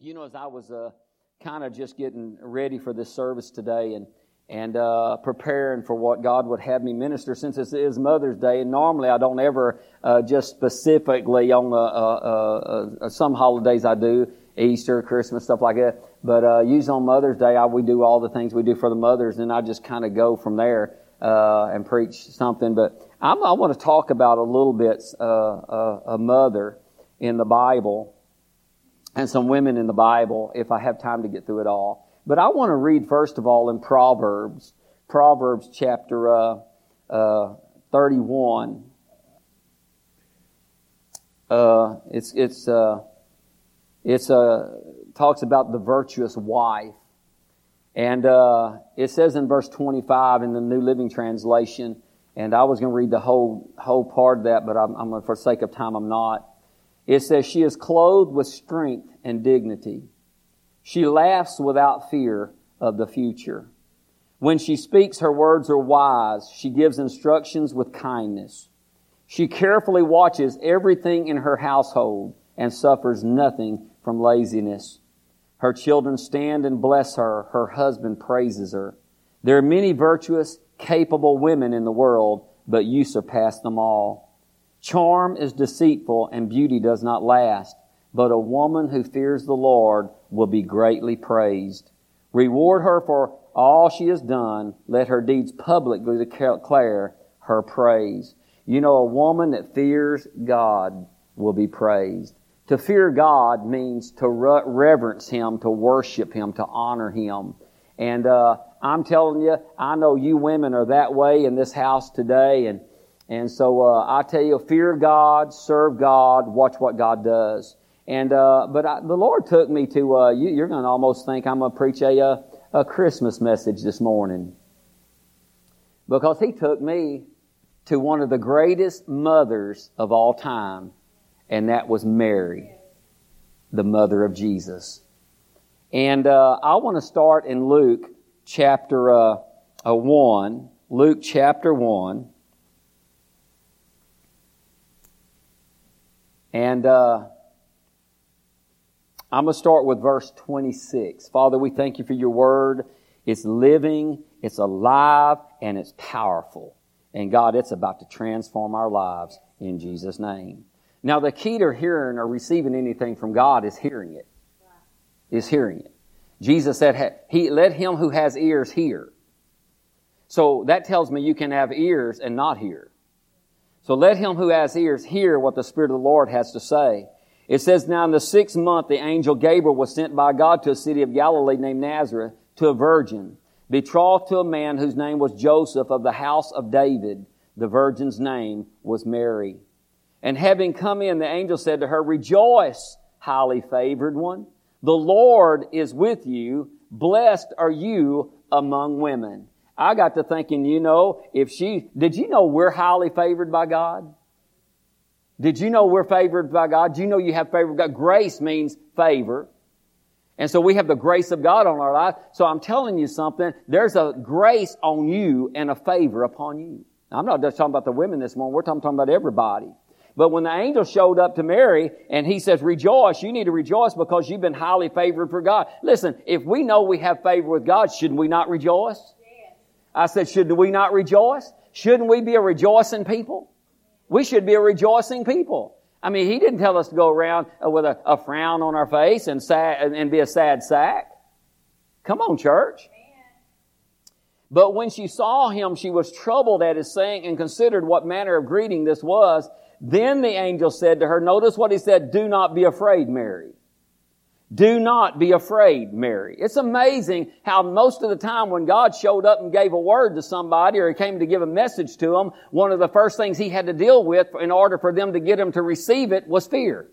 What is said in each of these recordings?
you know, as I was uh, kind of just getting ready for this service today and and uh, preparing for what God would have me minister, since this is Mother's Day, and normally I don't ever uh, just specifically on uh, uh, uh, some holidays I do Easter, Christmas, stuff like that. But uh, usually on Mother's Day, I, we do all the things we do for the mothers, and I just kind of go from there and preach something. But I'm, i want to talk about a little bit a mother in the Bible and some women in the Bible if I have time to get through it all. But I want to read first of all in Proverbs, Proverbs chapter uh, uh, 31. Uh, it's it's uh, it's uh, talks about the virtuous wife, and uh, it says in verse 25 in the New Living Translation. And I was going to read the whole whole part of that, but I'm, I'm for sake of time, I'm not. It says, She is clothed with strength and dignity. She laughs without fear of the future. When she speaks, her words are wise. She gives instructions with kindness. She carefully watches everything in her household and suffers nothing from laziness. Her children stand and bless her. Her husband praises her. There are many virtuous, capable women in the world, but you surpass them all. Charm is deceitful and beauty does not last, but a woman who fears the Lord will be greatly praised. Reward her for all she has done. Let her deeds publicly declare her praise. You know, a woman that fears God will be praised. To fear God means to reverence Him, to worship Him, to honor Him. And uh, I'm telling you, I know you women are that way in this house today, and and so uh, I tell you, fear God, serve God, watch what God does. And uh, but I, the Lord took me to. Uh, you, are going to almost think I'm going to preach a, uh, a Christmas message this morning because He took me to one of the greatest mothers of all time, and that was Mary, the mother of Jesus. And uh, I want to start in Luke chapter uh, one. Luke chapter one. And uh, I'm going to start with verse 26. Father, we thank you for your word. It's living, it's alive, and it's powerful. And God, it's about to transform our lives in Jesus' name. Now, the key to hearing or receiving anything from God is hearing it. Is hearing it. Jesus said, "He let him who has ears hear." So that tells me you can have ears and not hear. So let him who has ears hear what the Spirit of the Lord has to say. It says, Now in the sixth month, the angel Gabriel was sent by God to a city of Galilee named Nazareth to a virgin, betrothed to a man whose name was Joseph of the house of David. The virgin's name was Mary. And having come in, the angel said to her, Rejoice, highly favored one. The Lord is with you. Blessed are you among women. I got to thinking, you know, if she, did you know we're highly favored by God? Did you know we're favored by God? Do you know you have favor God? Grace means favor. And so we have the grace of God on our life. So I'm telling you something. There's a grace on you and a favor upon you. Now, I'm not just talking about the women this morning. We're talking, talking about everybody. But when the angel showed up to Mary and he says, rejoice, you need to rejoice because you've been highly favored for God. Listen, if we know we have favor with God, shouldn't we not rejoice? I said, should we not rejoice? Shouldn't we be a rejoicing people? We should be a rejoicing people. I mean, he didn't tell us to go around uh, with a, a frown on our face and sad, and be a sad sack. Come on, church. But when she saw him, she was troubled at his saying and considered what manner of greeting this was. Then the angel said to her, notice what he said, do not be afraid, Mary. Do not be afraid, Mary. It's amazing how most of the time when God showed up and gave a word to somebody or he came to give a message to them, one of the first things he had to deal with in order for them to get him to receive it was fear.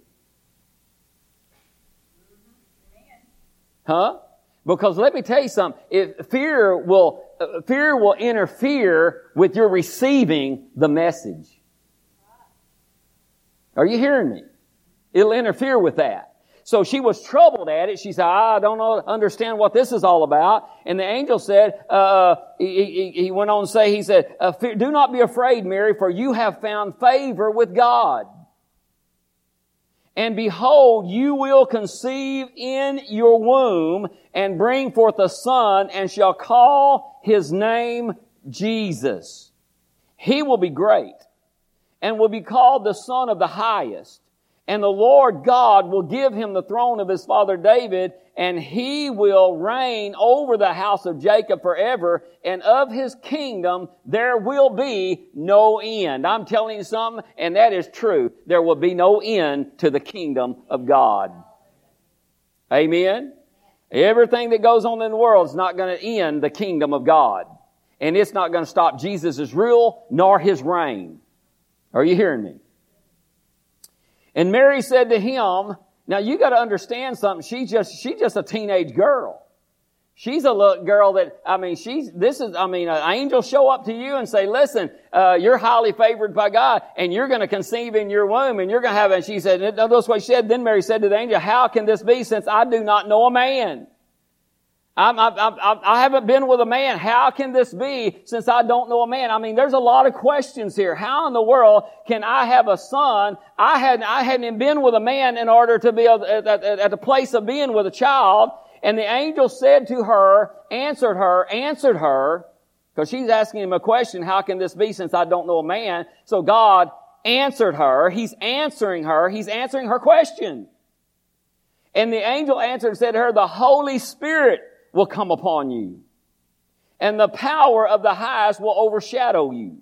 Huh? Because let me tell you something. If fear will, fear will interfere with your receiving the message. Are you hearing me? It'll interfere with that. So she was troubled at it. She said, I don't know, understand what this is all about. And the angel said, uh, uh he, he, went on to say, he said, uh, do not be afraid, Mary, for you have found favor with God. And behold, you will conceive in your womb and bring forth a son and shall call his name Jesus. He will be great and will be called the son of the highest. And the Lord God will give him the throne of his father David, and he will reign over the house of Jacob forever, and of his kingdom there will be no end. I'm telling you something, and that is true. There will be no end to the kingdom of God. Amen? Everything that goes on in the world is not going to end the kingdom of God. And it's not going to stop Jesus' rule nor his reign. Are you hearing me? And Mary said to him, now you got to understand something. She's just, she's just a teenage girl. She's a little girl that, I mean, she's, this is, I mean, an angel show up to you and say, listen, uh, you're highly favored by God and you're going to conceive in your womb and you're going to have, and she said, notice what she said. Then Mary said to the angel, how can this be since I do not know a man? I'm, I'm, I'm, I haven't been with a man. How can this be since I don't know a man? I mean, there's a lot of questions here. How in the world can I have a son? I hadn't, I hadn't been with a man in order to be at, at, at the place of being with a child. And the angel said to her, answered her, answered her, because she's asking him a question, how can this be since I don't know a man? So God answered her. He's answering her. He's answering her question. And the angel answered and said to her, the Holy Spirit will come upon you, and the power of the highest will overshadow you.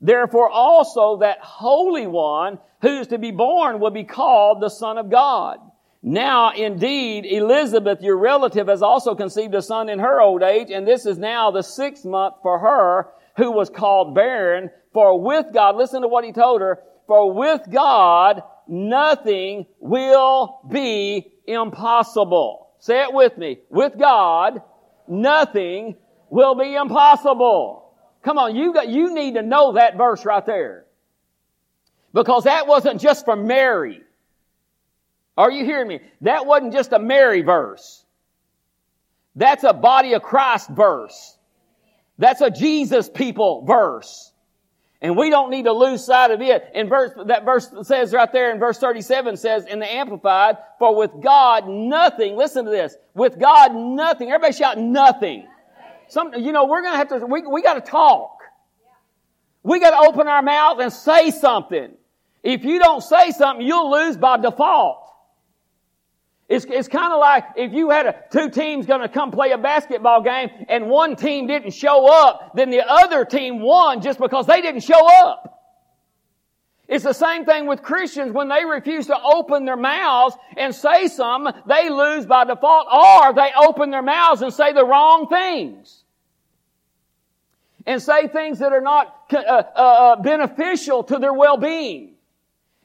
Therefore also that Holy One who is to be born will be called the Son of God. Now indeed Elizabeth, your relative, has also conceived a son in her old age, and this is now the sixth month for her who was called barren. For with God, listen to what he told her, for with God nothing will be impossible. Say it with me. With God, nothing will be impossible. Come on, you got, you need to know that verse right there. Because that wasn't just for Mary. Are you hearing me? That wasn't just a Mary verse. That's a body of Christ verse. That's a Jesus people verse. And we don't need to lose sight of it. And verse, that verse says right there in verse 37 says in the Amplified, for with God nothing, listen to this, with God nothing, everybody shout nothing. Some, you know, we're gonna have to, we, we gotta talk. We gotta open our mouth and say something. If you don't say something, you'll lose by default. It's, it's kind of like if you had a, two teams going to come play a basketball game and one team didn't show up, then the other team won just because they didn't show up. It's the same thing with Christians when they refuse to open their mouths and say something, they lose by default, or they open their mouths and say the wrong things. And say things that are not uh, uh, uh beneficial to their well-being.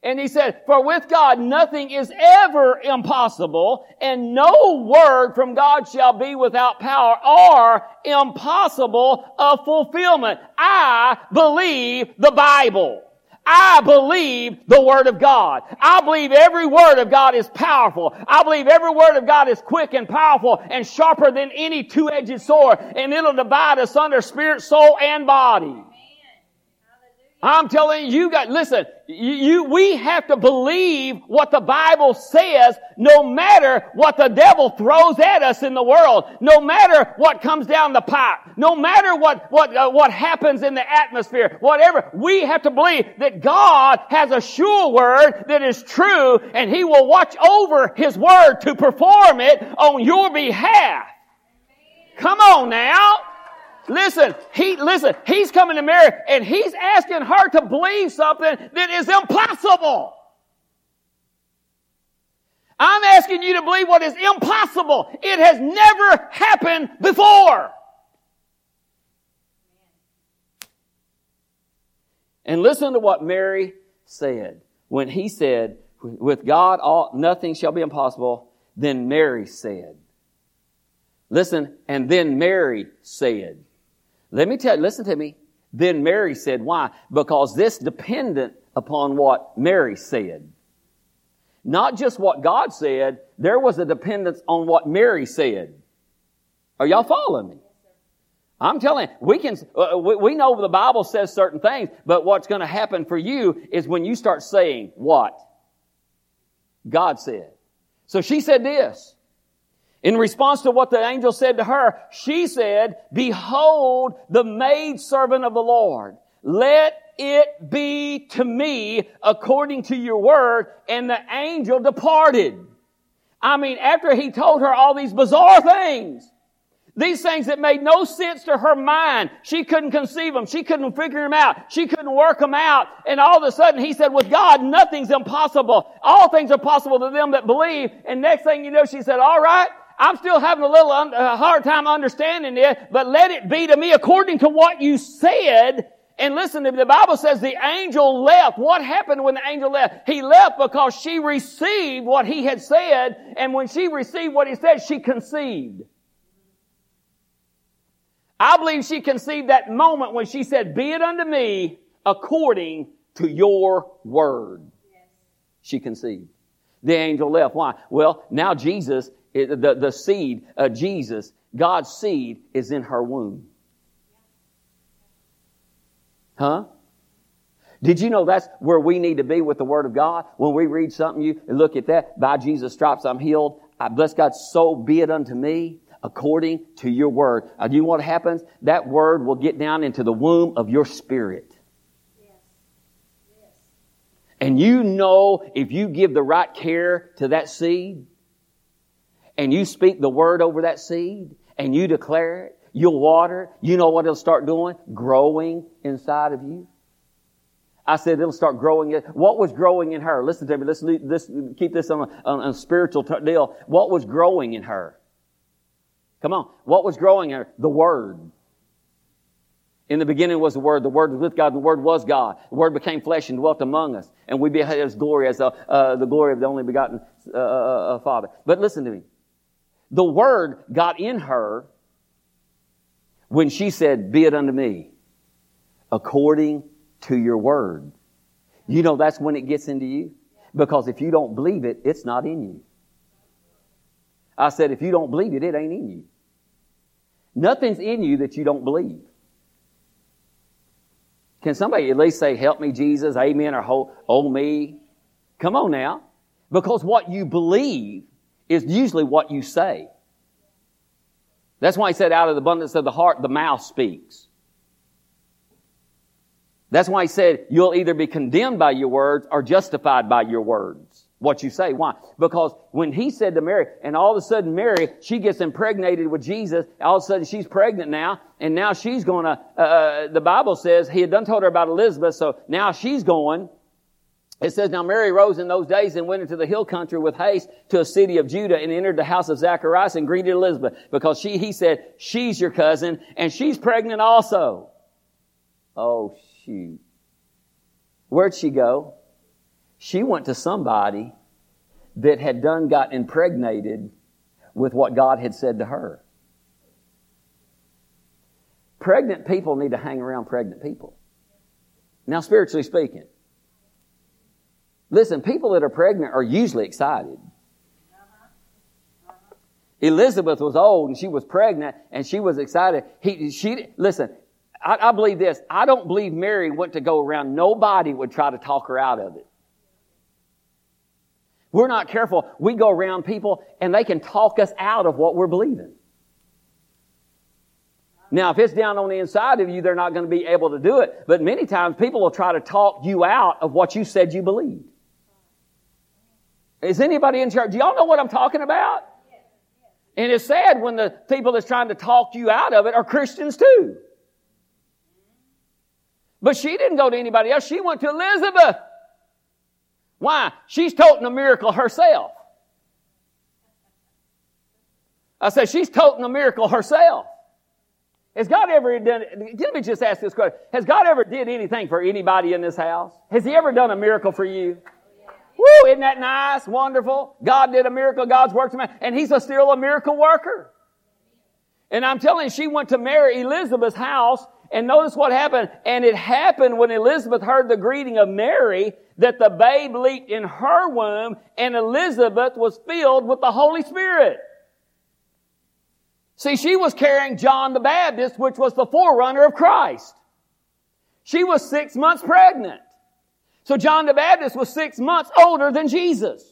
And he said, for with God nothing is ever impossible, and no word from God shall be without power or impossible of fulfillment. I believe the Bible. I believe the Word of God. I believe every Word of God is powerful. I believe every Word of God is quick and powerful and sharper than any two-edged sword, and it'll divide us under spirit, soul, and body. I'm telling you, you got, listen, you, you, we have to believe what the Bible says no matter what the devil throws at us in the world, no matter what comes down the pipe, no matter what, what, uh, what happens in the atmosphere, whatever, we have to believe that God has a sure word that is true and He will watch over His word to perform it on your behalf. Come on now. Listen, he, listen, he's coming to Mary and he's asking her to believe something that is impossible. I'm asking you to believe what is impossible. It has never happened before. And listen to what Mary said. When he said, with God all, nothing shall be impossible, then Mary said. Listen, and then Mary said. Let me tell you, listen to me. Then Mary said, why? Because this dependent upon what Mary said. Not just what God said, there was a dependence on what Mary said. Are y'all following me? I'm telling you, we can, uh, we, we know the Bible says certain things, but what's going to happen for you is when you start saying what? God said. So she said this. In response to what the angel said to her, she said, Behold the maidservant of the Lord. Let it be to me according to your word. And the angel departed. I mean, after he told her all these bizarre things, these things that made no sense to her mind. She couldn't conceive them. She couldn't figure them out. She couldn't work them out. And all of a sudden he said, with God, nothing's impossible. All things are possible to them that believe. And next thing you know, she said, all right, I'm still having a little un- a hard time understanding it, but let it be to me according to what you said. And listen to me, the Bible says the angel left. What happened when the angel left? He left because she received what he had said, and when she received what he said, she conceived. I believe she conceived that moment when she said, Be it unto me according to your word. She conceived. The angel left. Why? Well, now Jesus, the, the seed, of Jesus, God's seed is in her womb. Huh? Did you know that's where we need to be with the Word of God? When we read something, you look at that, by Jesus' stripes I'm healed. I bless God, so be it unto me according to your word. Uh, do you know what happens? That word will get down into the womb of your spirit. Yes. Yes. And you know if you give the right care to that seed and you speak the word over that seed and you declare it, you'll water, you know what it'll start doing? Growing inside of you. I said it'll start growing. What was growing in her? Listen to me. Let's, keep this on a, on a spiritual deal. What was growing in her? Come on. What was growing in her? The Word. In the beginning was the Word. The Word was with God. The Word was God. The Word became flesh and dwelt among us. And we beheld His glory as the, uh, the glory of the only begotten uh, uh, uh, Father. But listen to me. The Word got in her when she said, Be it unto me according to your Word. You know that's when it gets into you. Because if you don't believe it, it's not in you. I said, if you don't believe it, it ain't in you. Nothing's in you that you don't believe. Can somebody at least say, help me, Jesus, amen, or oh me? Come on now. Because what you believe is usually what you say. That's why he said, out of the abundance of the heart, the mouth speaks. That's why he said, you'll either be condemned by your words or justified by your words what you say. Why? Because when he said to Mary, and all of a sudden Mary, she gets impregnated with Jesus, all of a sudden she's pregnant now, and now she's gonna, uh, uh, the Bible says, he had done told her about Elizabeth, so now she's going, it says, Now Mary rose in those days and went into the hill country with haste to a city of Judah and entered the house of Zacharias and greeted Elizabeth because she, he said, she's your cousin and she's pregnant also. Oh shoot. Where'd she go? She went to somebody that had done got impregnated with what God had said to her. Pregnant people need to hang around pregnant people. Now, spiritually speaking, listen, people that are pregnant are usually excited. Elizabeth was old and she was pregnant and she was excited. He, she, listen, I, I believe this. I don't believe Mary went to go around. Nobody would try to talk her out of it. We're not careful. We go around people and they can talk us out of what we're believing. Now, if it's down on the inside of you, they're not going to be able to do it. But many times people will try to talk you out of what you said you believed. Is anybody in church? Do y'all know what I'm talking about? And it's sad when the people that's trying to talk you out of it are Christians too. But she didn't go to anybody else. She went to Elizabeth. Why? She's toting a miracle herself. I said, she's toting a miracle herself. Has God ever done, let me just ask this question. Has God ever did anything for anybody in this house? Has He ever done a miracle for you? Woo, isn't that nice? Wonderful. God did a miracle. God's worked, and He's a, still a miracle worker. And I'm telling you, she went to Mary Elizabeth's house and notice what happened. And it happened when Elizabeth heard the greeting of Mary that the babe leaped in her womb and Elizabeth was filled with the Holy Spirit. See, she was carrying John the Baptist, which was the forerunner of Christ. She was six months pregnant. So John the Baptist was six months older than Jesus.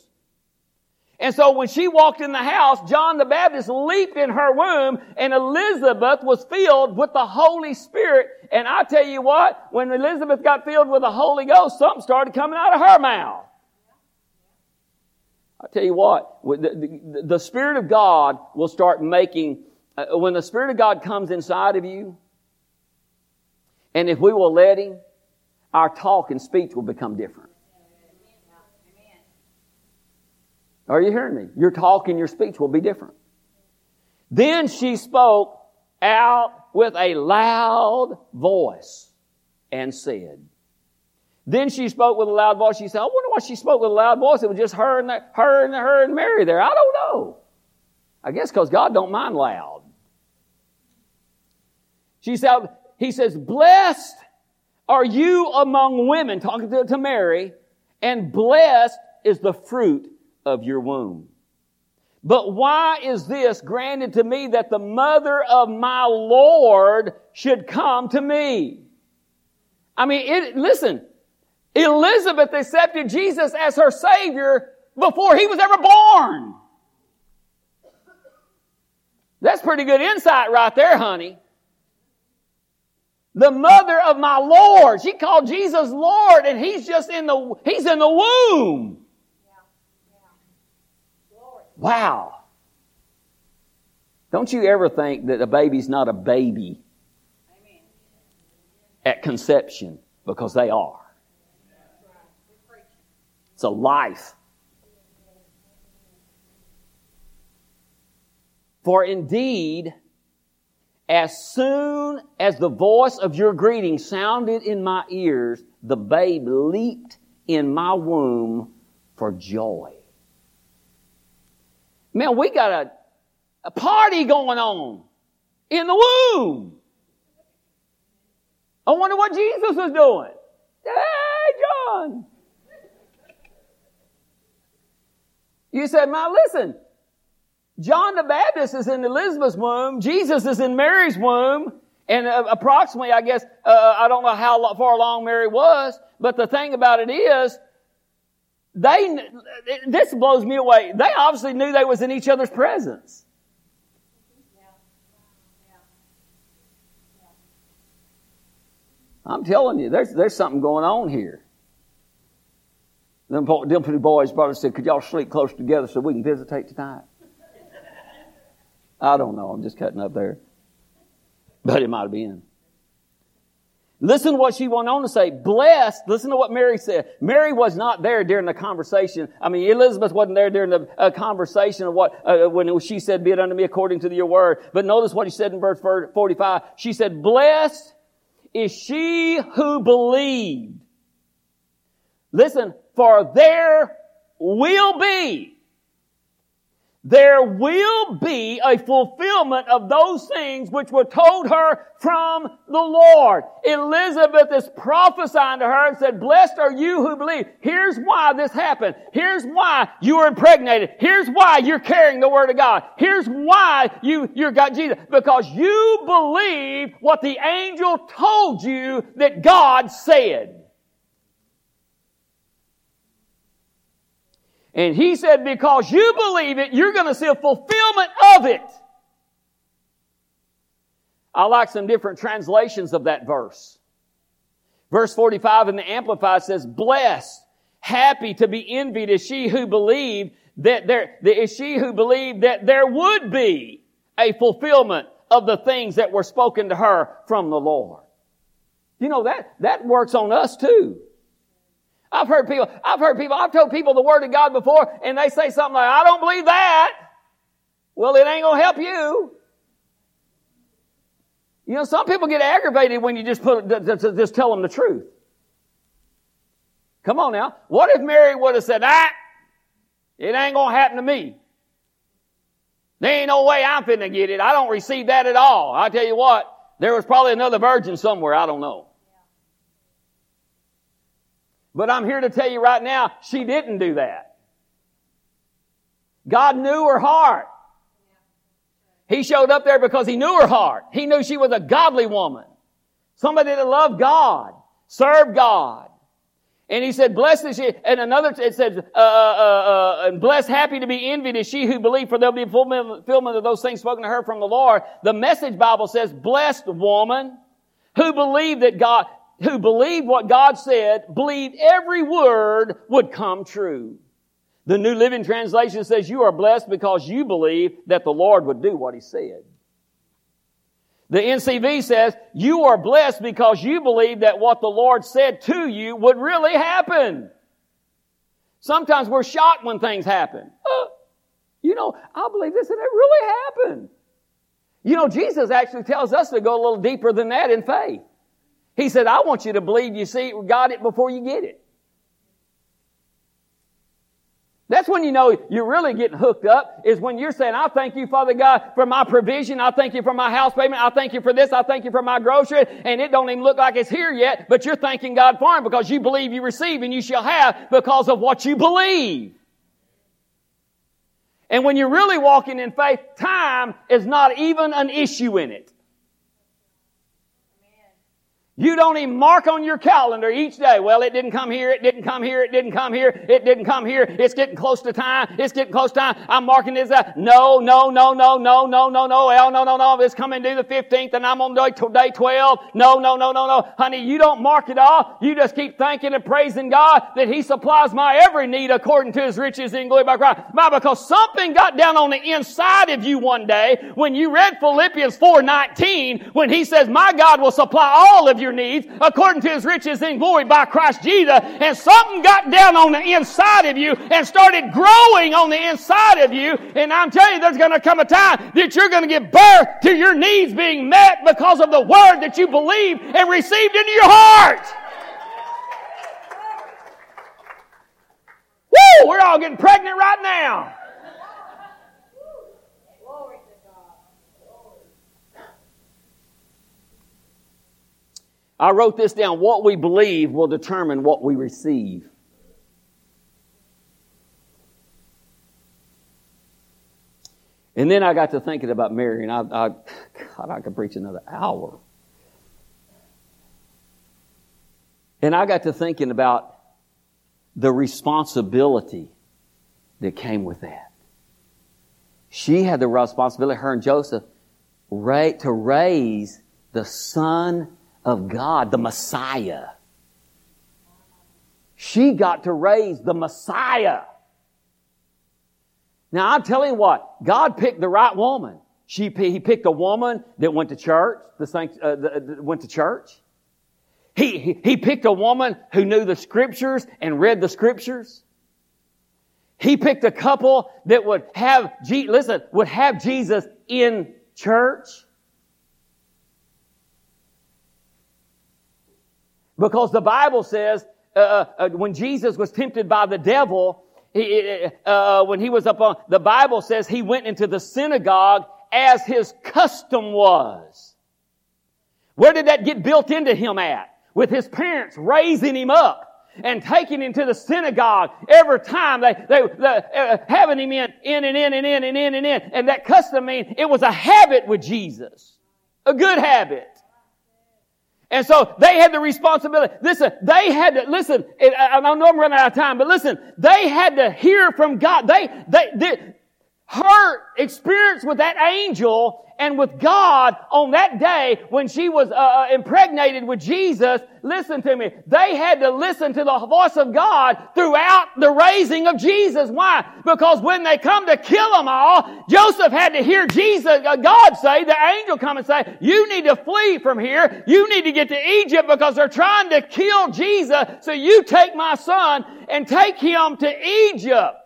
And so when she walked in the house, John the Baptist leaped in her womb and Elizabeth was filled with the Holy Spirit. And I tell you what, when Elizabeth got filled with the Holy Ghost, something started coming out of her mouth. I tell you what, the, the, the Spirit of God will start making, uh, when the Spirit of God comes inside of you, and if we will let Him, our talk and speech will become different. Are you hearing me? Your talk and your speech will be different. Then she spoke out with a loud voice and said, then she spoke with a loud voice. She said, I wonder why she spoke with a loud voice. It was just her and the, her and her and Mary there. I don't know. I guess because God don't mind loud. She said, he says, blessed are you among women, talking to, to Mary, and blessed is the fruit of your womb. But why is this granted to me that the mother of my Lord should come to me? I mean, it, listen, Elizabeth accepted Jesus as her Savior before he was ever born. That's pretty good insight right there, honey. The mother of my Lord. She called Jesus Lord and he's just in the, he's in the womb. Wow. Don't you ever think that a baby's not a baby at conception because they are. It's a life. For indeed, as soon as the voice of your greeting sounded in my ears, the babe leaped in my womb for joy. Man, we got a, a party going on in the womb. I wonder what Jesus was doing. Hey, John. You said, now listen, John the Baptist is in Elizabeth's womb, Jesus is in Mary's womb, and uh, approximately, I guess, uh, I don't know how far along Mary was, but the thing about it is, they, this blows me away. They obviously knew they was in each other's presence. I'm telling you, there's, there's something going on here. Them, them boys brother said, could y'all sleep close together so we can visitate tonight? I don't know. I'm just cutting up there. But it might have been. Listen to what she went on to say. Blessed. Listen to what Mary said. Mary was not there during the conversation. I mean, Elizabeth wasn't there during the uh, conversation of what, uh, when she said, be it unto me according to your word. But notice what he said in verse 45. She said, blessed is she who believed. Listen, for there will be there will be a fulfillment of those things which were told her from the Lord. Elizabeth is prophesying to her and said, blessed are you who believe. Here's why this happened. Here's why you were impregnated. Here's why you're carrying the Word of God. Here's why you, you got Jesus. Because you believe what the angel told you that God said. And he said, because you believe it, you're going to see a fulfillment of it. I like some different translations of that verse. Verse 45 in the Amplified says, blessed, happy to be envied is she who believed that there, is she who believed that there would be a fulfillment of the things that were spoken to her from the Lord. You know, that, that works on us too. I've heard people, I've heard people, I've told people the Word of God before, and they say something like, I don't believe that. Well, it ain't gonna help you. You know, some people get aggravated when you just put, just tell them the truth. Come on now. What if Mary would have said, ah, it ain't gonna happen to me. There ain't no way I'm finna get it. I don't receive that at all. I tell you what, there was probably another virgin somewhere. I don't know. But I'm here to tell you right now, she didn't do that. God knew her heart. He showed up there because he knew her heart. He knew she was a godly woman. Somebody that loved God, served God. And he said, blessed is she, and another, it says, uh, uh, uh, uh blessed, happy to be envied is she who believed, for there'll be fulfillment of those things spoken to her from the Lord. The message Bible says, blessed woman who believed that God, who believed what God said, believed every word would come true. The New Living Translation says, you are blessed because you believe that the Lord would do what He said. The NCV says, you are blessed because you believe that what the Lord said to you would really happen. Sometimes we're shocked when things happen. Uh, you know, I believe this and it really happened. You know, Jesus actually tells us to go a little deeper than that in faith. He said, I want you to believe you see got it before you get it. That's when you know you're really getting hooked up, is when you're saying, I thank you, Father God, for my provision. I thank you for my house payment. I thank you for this. I thank you for my grocery. And it don't even look like it's here yet, but you're thanking God for it because you believe you receive and you shall have because of what you believe. And when you're really walking in faith, time is not even an issue in it. You don't even mark on your calendar each day. Well, it didn't come here. It didn't come here. It didn't come here. It didn't come here. It's getting close to time. It's getting close to time. I'm marking this out. No, no, no, no, no, no, no, no. Well, no, no, no. It's coming to the 15th and I'm on day 12. No, no, no, no, no. Honey, you don't mark it all. You just keep thanking and praising God that He supplies my every need according to His riches in glory by Christ. Why? Because something got down on the inside of you one day when you read Philippians 4.19 when He says, my God will supply all of your needs according to his riches in glory by Christ Jesus. And something got down on the inside of you and started growing on the inside of you. And I'm telling you, there's going to come a time that you're going to give birth to your needs being met because of the word that you believed and received into your heart. Woo! We're all getting pregnant right now. I wrote this down. What we believe will determine what we receive. And then I got to thinking about Mary, and I, I God, I could preach another hour. And I got to thinking about the responsibility that came with that. She had the responsibility, her and Joseph, to raise the son of God, the Messiah. She got to raise the Messiah. Now I'm telling you what, God picked the right woman. She, he picked a woman that went to church, the, uh, the, went to church. He, he, he picked a woman who knew the scriptures and read the scriptures. He picked a couple that would have, listen, would have Jesus in church. Because the Bible says, uh, uh, uh, when Jesus was tempted by the devil, he, uh, uh, when he was up on, the Bible says he went into the synagogue as his custom was. Where did that get built into him at? With his parents raising him up and taking him to the synagogue every time they, they, they uh, having him in, in and in and in and in and in. And that custom means it was a habit with Jesus. A good habit. And so they had the responsibility. Listen, they had to, listen, I know I'm running out of time, but listen, they had to hear from God. They, they, they her experience with that angel and with God on that day when she was uh, uh, impregnated with Jesus, listen to me, they had to listen to the voice of God throughout the raising of Jesus. Why? Because when they come to kill them all, Joseph had to hear Jesus, uh, God say, the angel come and say, you need to flee from here. You need to get to Egypt because they're trying to kill Jesus. So you take my son and take him to Egypt.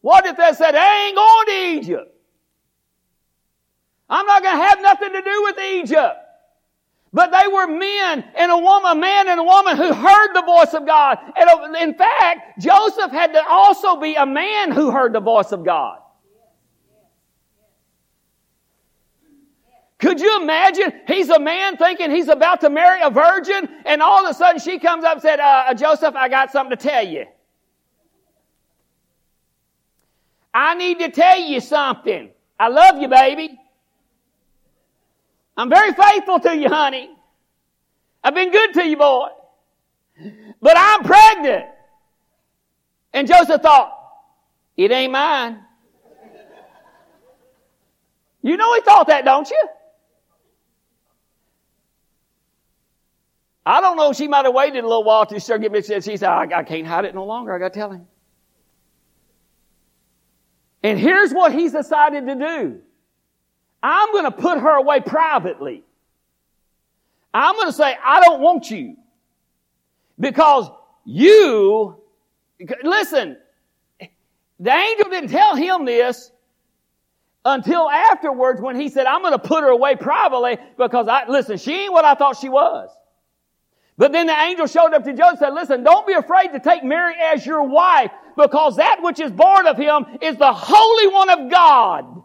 What if they said, I ain't going to Egypt? I'm not going to have nothing to do with Egypt. But they were men and a woman, a man and a woman who heard the voice of God. And in fact, Joseph had to also be a man who heard the voice of God. Could you imagine? He's a man thinking he's about to marry a virgin, and all of a sudden she comes up and said, uh, Joseph, I got something to tell you. I need to tell you something. I love you, baby. I'm very faithful to you, honey. I've been good to you, boy. but I'm pregnant. And Joseph thought, it ain't mine. You know he thought that, don't you? I don't know. She might have waited a little while to start getting me. She said, I, I can't hide it no longer. I got to tell him. And here's what he's decided to do. I'm going to put her away privately. I'm going to say, I don't want you. Because you, listen, the angel didn't tell him this until afterwards when he said, I'm going to put her away privately because I, listen, she ain't what I thought she was. But then the angel showed up to Joseph and said, listen, don't be afraid to take Mary as your wife because that which is born of him is the Holy One of God.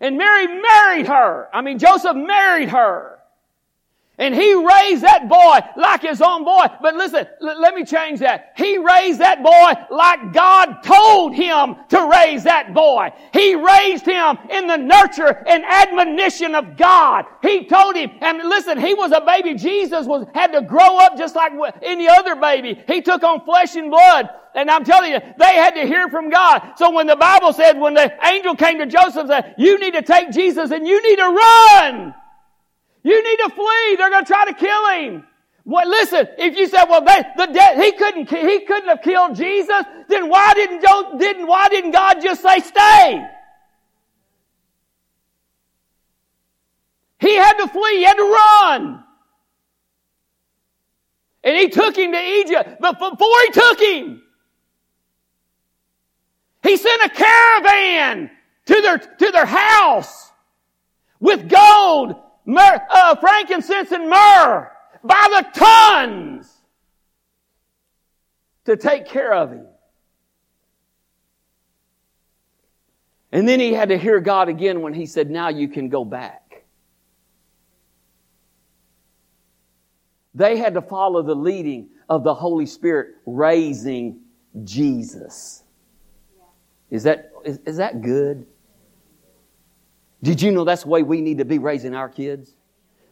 And Mary married her. I mean, Joseph married her. And he raised that boy like his own boy. But listen, l- let me change that. He raised that boy like God told him to raise that boy. He raised him in the nurture and admonition of God. He told him, and listen, he was a baby. Jesus was, had to grow up just like any other baby. He took on flesh and blood. And I'm telling you, they had to hear from God. So when the Bible said, when the angel came to Joseph and said, you need to take Jesus and you need to run. You need to flee. They're going to try to kill him. Well, listen, if you said, well, they, the dead, he couldn't, he couldn't have killed Jesus, then why didn't, didn't, why didn't God just say stay? He had to flee. He had to run. And he took him to Egypt. But before he took him, he sent a caravan to their, to their house with gold uh, frankincense and myrrh by the tons to take care of him. And then he had to hear God again when he said, Now you can go back. They had to follow the leading of the Holy Spirit raising Jesus. Is that, is, is that good? Did you know that's the way we need to be raising our kids?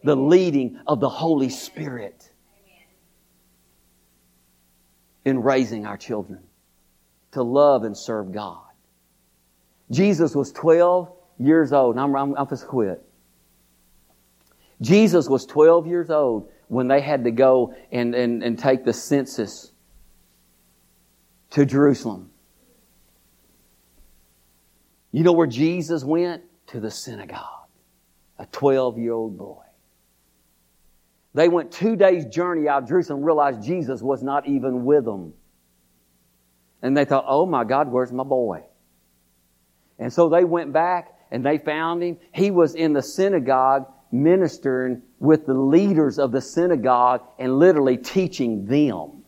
The leading of the Holy Spirit in raising our children to love and serve God. Jesus was 12 years old. I'm, I'm, I'm just quit. Jesus was 12 years old when they had to go and, and, and take the census to Jerusalem. You know where Jesus went? To the synagogue, a 12 year old boy. They went two days' journey out of Jerusalem, realized Jesus was not even with them. And they thought, oh my God, where's my boy? And so they went back and they found him. He was in the synagogue ministering with the leaders of the synagogue and literally teaching them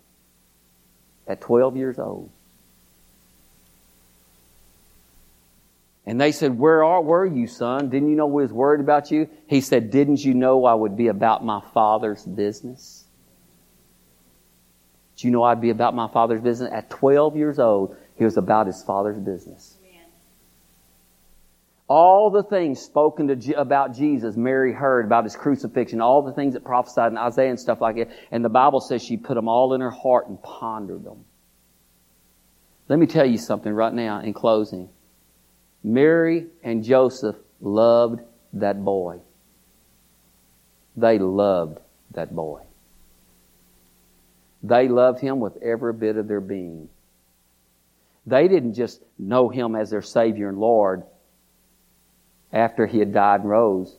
at 12 years old. And they said, Where are, were you, son? Didn't you know we was worried about you? He said, Didn't you know I would be about my father's business? Did you know I'd be about my father's business? At 12 years old, he was about his father's business. All the things spoken to, about Jesus, Mary heard about his crucifixion, all the things that prophesied in Isaiah and stuff like that. And the Bible says she put them all in her heart and pondered them. Let me tell you something right now in closing. Mary and Joseph loved that boy. They loved that boy. They loved him with every bit of their being. They didn't just know him as their Savior and Lord after he had died and rose,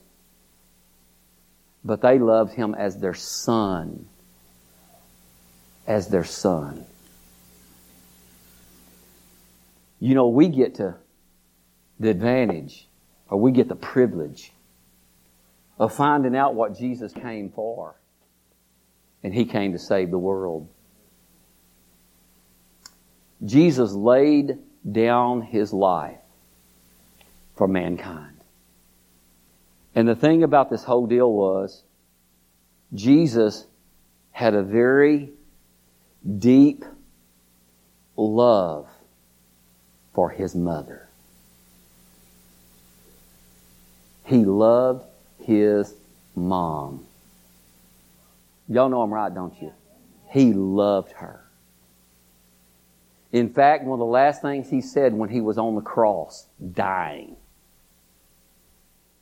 but they loved him as their son. As their son. You know, we get to the advantage, or we get the privilege of finding out what Jesus came for. And He came to save the world. Jesus laid down His life for mankind. And the thing about this whole deal was, Jesus had a very deep love for His mother. He loved his mom. Y'all know I'm right, don't you? He loved her. In fact, one of the last things he said when he was on the cross, dying,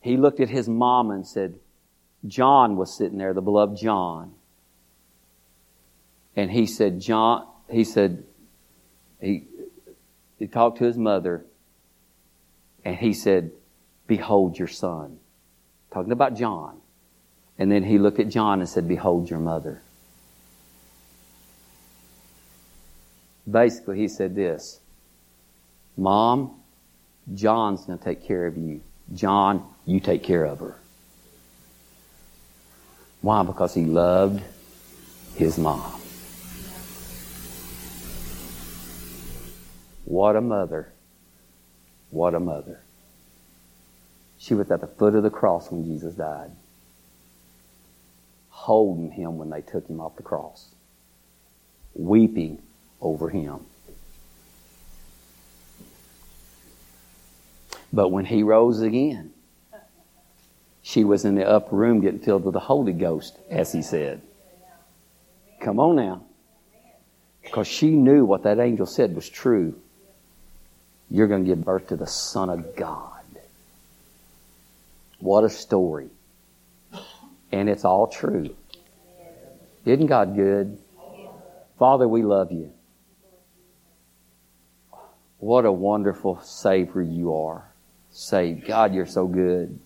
he looked at his mom and said, John was sitting there, the beloved John. And he said, John, he said, he, he talked to his mother and he said, Behold your son. Talking about John. And then he looked at John and said, Behold your mother. Basically, he said this Mom, John's going to take care of you. John, you take care of her. Why? Because he loved his mom. What a mother. What a mother. She was at the foot of the cross when Jesus died, holding him when they took him off the cross, weeping over him. But when he rose again, she was in the upper room getting filled with the Holy Ghost, as he said. Come on now. Because she knew what that angel said was true. You're going to give birth to the Son of God. What a story. And it's all true. Isn't God good? Father, we love you. What a wonderful Savior you are. Save. God, you're so good.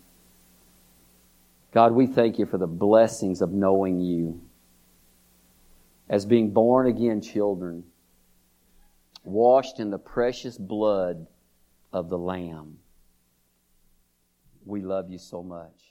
God, we thank you for the blessings of knowing you as being born again children, washed in the precious blood of the Lamb. We love you so much.